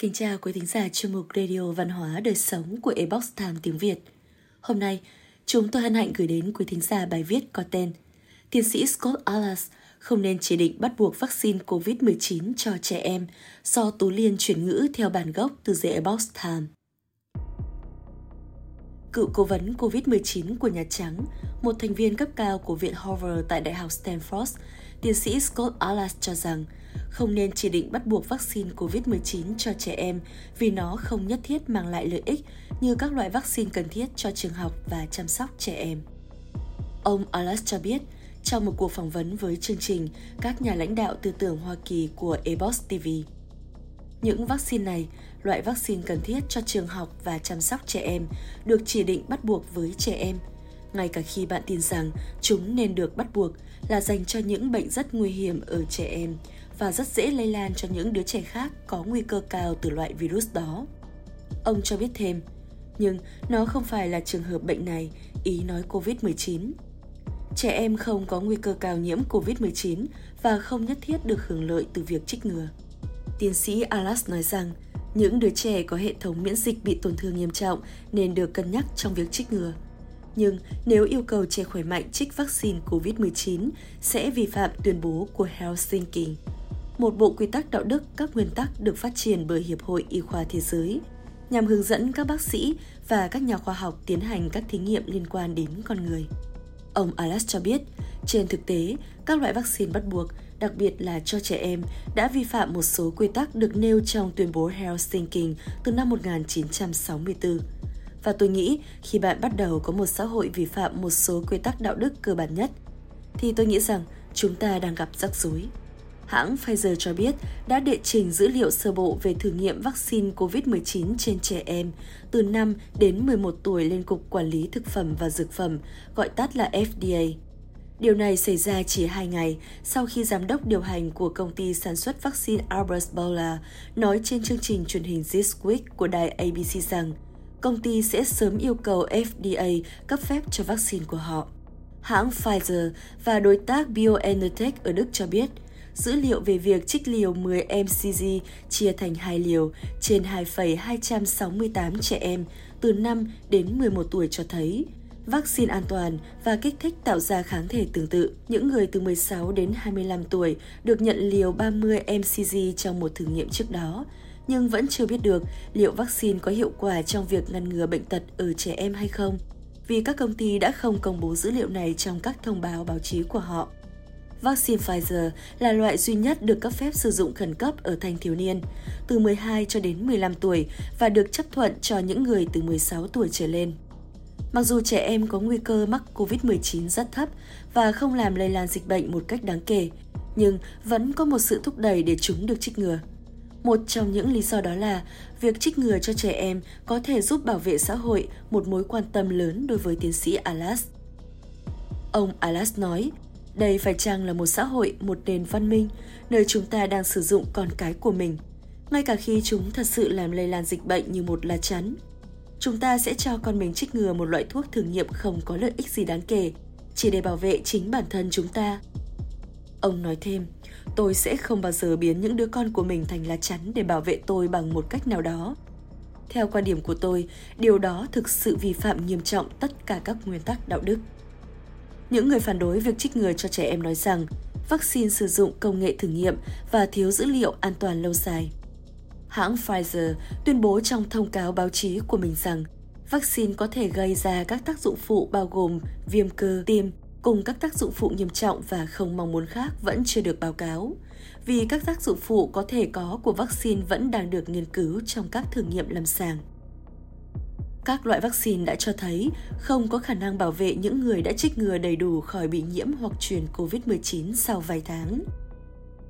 Kính chào quý thính giả chuyên mục Radio Văn hóa Đời Sống của Ebox Time tiếng Việt. Hôm nay, chúng tôi hân hạnh gửi đến quý thính giả bài viết có tên Tiến sĩ Scott Alas không nên chỉ định bắt buộc vaccine COVID-19 cho trẻ em do Tú Liên chuyển ngữ theo bản gốc từ The Ebox Time. Cựu cố vấn COVID-19 của Nhà Trắng, một thành viên cấp cao của Viện Harvard tại Đại học Stanford, tiến sĩ Scott Alas cho rằng không nên chỉ định bắt buộc vaccine COVID-19 cho trẻ em vì nó không nhất thiết mang lại lợi ích như các loại vaccine cần thiết cho trường học và chăm sóc trẻ em. Ông Alas cho biết, trong một cuộc phỏng vấn với chương trình các nhà lãnh đạo tư tưởng Hoa Kỳ của Ebox TV. Những vaccine này, loại vaccine cần thiết cho trường học và chăm sóc trẻ em, được chỉ định bắt buộc với trẻ em, ngay cả khi bạn tin rằng chúng nên được bắt buộc là dành cho những bệnh rất nguy hiểm ở trẻ em và rất dễ lây lan cho những đứa trẻ khác có nguy cơ cao từ loại virus đó. Ông cho biết thêm, nhưng nó không phải là trường hợp bệnh này, ý nói COVID-19. Trẻ em không có nguy cơ cao nhiễm COVID-19 và không nhất thiết được hưởng lợi từ việc trích ngừa. Tiến sĩ Alas nói rằng, những đứa trẻ có hệ thống miễn dịch bị tổn thương nghiêm trọng nên được cân nhắc trong việc trích ngừa. Nhưng nếu yêu cầu trẻ khỏe mạnh trích vaccine COVID-19 sẽ vi phạm tuyên bố của Helsinki, một bộ quy tắc đạo đức các nguyên tắc được phát triển bởi Hiệp hội Y khoa Thế giới, nhằm hướng dẫn các bác sĩ và các nhà khoa học tiến hành các thí nghiệm liên quan đến con người. Ông Alas cho biết, trên thực tế, các loại vaccine bắt buộc, đặc biệt là cho trẻ em, đã vi phạm một số quy tắc được nêu trong tuyên bố Helsinki từ năm 1964. Và tôi nghĩ khi bạn bắt đầu có một xã hội vi phạm một số quy tắc đạo đức cơ bản nhất, thì tôi nghĩ rằng chúng ta đang gặp rắc rối. Hãng Pfizer cho biết đã đệ trình dữ liệu sơ bộ về thử nghiệm vaccine COVID-19 trên trẻ em từ 5 đến 11 tuổi lên Cục Quản lý Thực phẩm và Dược phẩm, gọi tắt là FDA. Điều này xảy ra chỉ hai ngày sau khi giám đốc điều hành của công ty sản xuất vaccine Albert Bourla nói trên chương trình truyền hình This Week của đài ABC rằng công ty sẽ sớm yêu cầu FDA cấp phép cho vaccine của họ. Hãng Pfizer và đối tác BioNTech ở Đức cho biết, dữ liệu về việc trích liều 10 mcg chia thành hai liều trên 2,268 trẻ em từ 5 đến 11 tuổi cho thấy vaccine an toàn và kích thích tạo ra kháng thể tương tự. Những người từ 16 đến 25 tuổi được nhận liều 30 mcg trong một thử nghiệm trước đó, nhưng vẫn chưa biết được liệu vaccine có hiệu quả trong việc ngăn ngừa bệnh tật ở trẻ em hay không, vì các công ty đã không công bố dữ liệu này trong các thông báo báo chí của họ. Vaccine Pfizer là loại duy nhất được cấp phép sử dụng khẩn cấp ở thanh thiếu niên, từ 12 cho đến 15 tuổi và được chấp thuận cho những người từ 16 tuổi trở lên. Mặc dù trẻ em có nguy cơ mắc COVID-19 rất thấp và không làm lây lan dịch bệnh một cách đáng kể, nhưng vẫn có một sự thúc đẩy để chúng được trích ngừa. Một trong những lý do đó là việc trích ngừa cho trẻ em có thể giúp bảo vệ xã hội một mối quan tâm lớn đối với tiến sĩ Alas. Ông Alas nói, đây phải chăng là một xã hội, một nền văn minh, nơi chúng ta đang sử dụng con cái của mình, ngay cả khi chúng thật sự làm lây lan dịch bệnh như một lá chắn. Chúng ta sẽ cho con mình trích ngừa một loại thuốc thử nghiệm không có lợi ích gì đáng kể, chỉ để bảo vệ chính bản thân chúng ta. Ông nói thêm, tôi sẽ không bao giờ biến những đứa con của mình thành lá chắn để bảo vệ tôi bằng một cách nào đó. Theo quan điểm của tôi, điều đó thực sự vi phạm nghiêm trọng tất cả các nguyên tắc đạo đức. Những người phản đối việc trích ngừa cho trẻ em nói rằng vaccine sử dụng công nghệ thử nghiệm và thiếu dữ liệu an toàn lâu dài. Hãng Pfizer tuyên bố trong thông cáo báo chí của mình rằng vaccine có thể gây ra các tác dụng phụ bao gồm viêm cơ tim, cùng các tác dụng phụ nghiêm trọng và không mong muốn khác vẫn chưa được báo cáo, vì các tác dụng phụ có thể có của vaccine vẫn đang được nghiên cứu trong các thử nghiệm lâm sàng. Các loại vaccine đã cho thấy không có khả năng bảo vệ những người đã trích ngừa đầy đủ khỏi bị nhiễm hoặc truyền COVID-19 sau vài tháng.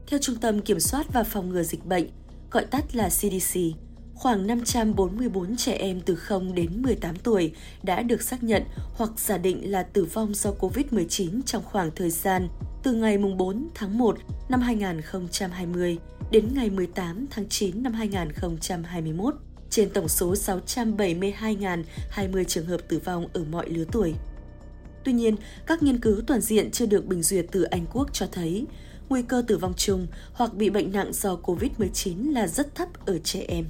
Theo Trung tâm Kiểm soát và Phòng ngừa Dịch bệnh, gọi tắt là CDC, khoảng 544 trẻ em từ 0 đến 18 tuổi đã được xác nhận hoặc giả định là tử vong do COVID-19 trong khoảng thời gian từ ngày 4 tháng 1 năm 2020 đến ngày 18 tháng 9 năm 2021 trên tổng số 672.020 trường hợp tử vong ở mọi lứa tuổi. Tuy nhiên, các nghiên cứu toàn diện chưa được bình duyệt từ Anh Quốc cho thấy nguy cơ tử vong chung hoặc bị bệnh nặng do COVID-19 là rất thấp ở trẻ em.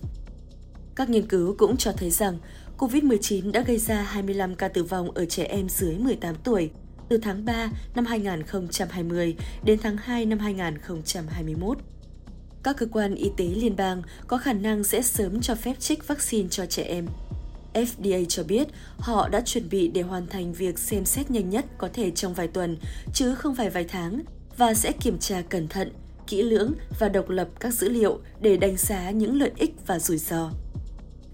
Các nghiên cứu cũng cho thấy rằng COVID-19 đã gây ra 25 ca tử vong ở trẻ em dưới 18 tuổi từ tháng 3 năm 2020 đến tháng 2 năm 2021. Các cơ quan y tế liên bang có khả năng sẽ sớm cho phép trích vaccine cho trẻ em. FDA cho biết họ đã chuẩn bị để hoàn thành việc xem xét nhanh nhất có thể trong vài tuần, chứ không phải vài tháng, và sẽ kiểm tra cẩn thận, kỹ lưỡng và độc lập các dữ liệu để đánh giá những lợi ích và rủi ro.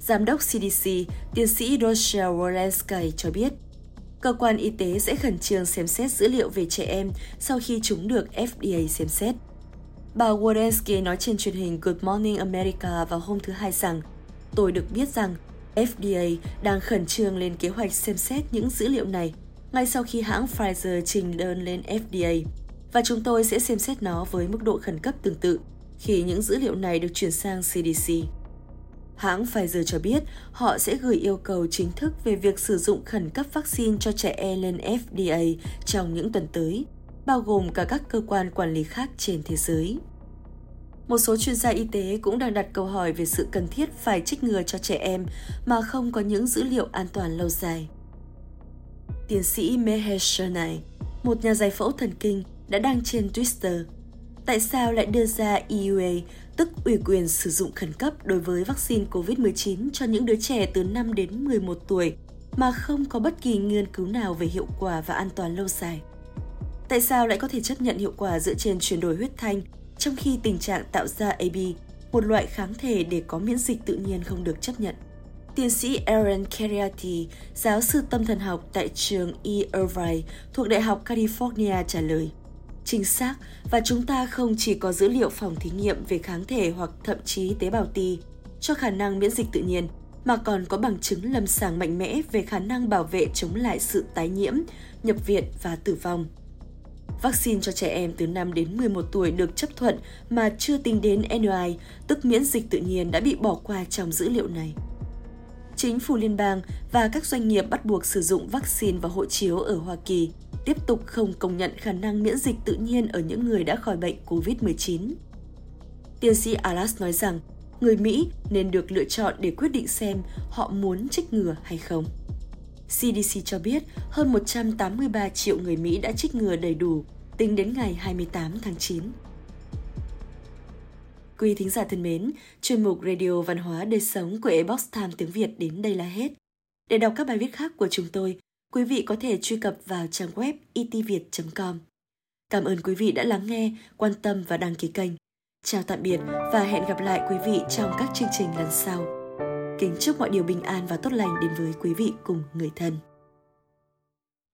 Giám đốc CDC, tiến sĩ Rochelle Walensky cho biết, cơ quan y tế sẽ khẩn trương xem xét dữ liệu về trẻ em sau khi chúng được FDA xem xét. Bà Walensky nói trên truyền hình Good Morning America vào hôm thứ Hai rằng, tôi được biết rằng FDA đang khẩn trương lên kế hoạch xem xét những dữ liệu này ngay sau khi hãng Pfizer trình đơn lên FDA và chúng tôi sẽ xem xét nó với mức độ khẩn cấp tương tự khi những dữ liệu này được chuyển sang CDC. Hãng Pfizer cho biết họ sẽ gửi yêu cầu chính thức về việc sử dụng khẩn cấp vaccine cho trẻ em lên FDA trong những tuần tới, bao gồm cả các cơ quan quản lý khác trên thế giới. Một số chuyên gia y tế cũng đang đặt câu hỏi về sự cần thiết phải trích ngừa cho trẻ em mà không có những dữ liệu an toàn lâu dài. Tiến sĩ Meher Shanai, một nhà giải phẫu thần kinh, đã đăng trên Twitter tại sao lại đưa ra EUA, tức ủy quyền sử dụng khẩn cấp đối với vaccine COVID-19 cho những đứa trẻ từ 5 đến 11 tuổi mà không có bất kỳ nghiên cứu nào về hiệu quả và an toàn lâu dài. Tại sao lại có thể chấp nhận hiệu quả dựa trên chuyển đổi huyết thanh trong khi tình trạng tạo ra AB, một loại kháng thể để có miễn dịch tự nhiên không được chấp nhận. Tiến sĩ Aaron Cariati, giáo sư tâm thần học tại trường E. Irvine thuộc Đại học California trả lời. Chính xác, và chúng ta không chỉ có dữ liệu phòng thí nghiệm về kháng thể hoặc thậm chí tế bào T cho khả năng miễn dịch tự nhiên, mà còn có bằng chứng lâm sàng mạnh mẽ về khả năng bảo vệ chống lại sự tái nhiễm, nhập viện và tử vong. Vaccine cho trẻ em từ 5 đến 11 tuổi được chấp thuận mà chưa tính đến NOI, tức miễn dịch tự nhiên đã bị bỏ qua trong dữ liệu này. Chính phủ liên bang và các doanh nghiệp bắt buộc sử dụng vaccine và hộ chiếu ở Hoa Kỳ tiếp tục không công nhận khả năng miễn dịch tự nhiên ở những người đã khỏi bệnh COVID-19. Tiến sĩ Alas nói rằng, người Mỹ nên được lựa chọn để quyết định xem họ muốn trích ngừa hay không. CDC cho biết hơn 183 triệu người Mỹ đã trích ngừa đầy đủ tính đến ngày 28 tháng 9. Quý thính giả thân mến, chuyên mục Radio Văn hóa Đời Sống của Ebox Time tiếng Việt đến đây là hết. Để đọc các bài viết khác của chúng tôi, quý vị có thể truy cập vào trang web itviet.com. Cảm ơn quý vị đã lắng nghe, quan tâm và đăng ký kênh. Chào tạm biệt và hẹn gặp lại quý vị trong các chương trình lần sau. Kính chúc mọi điều bình an và tốt lành đến với quý vị cùng người thân.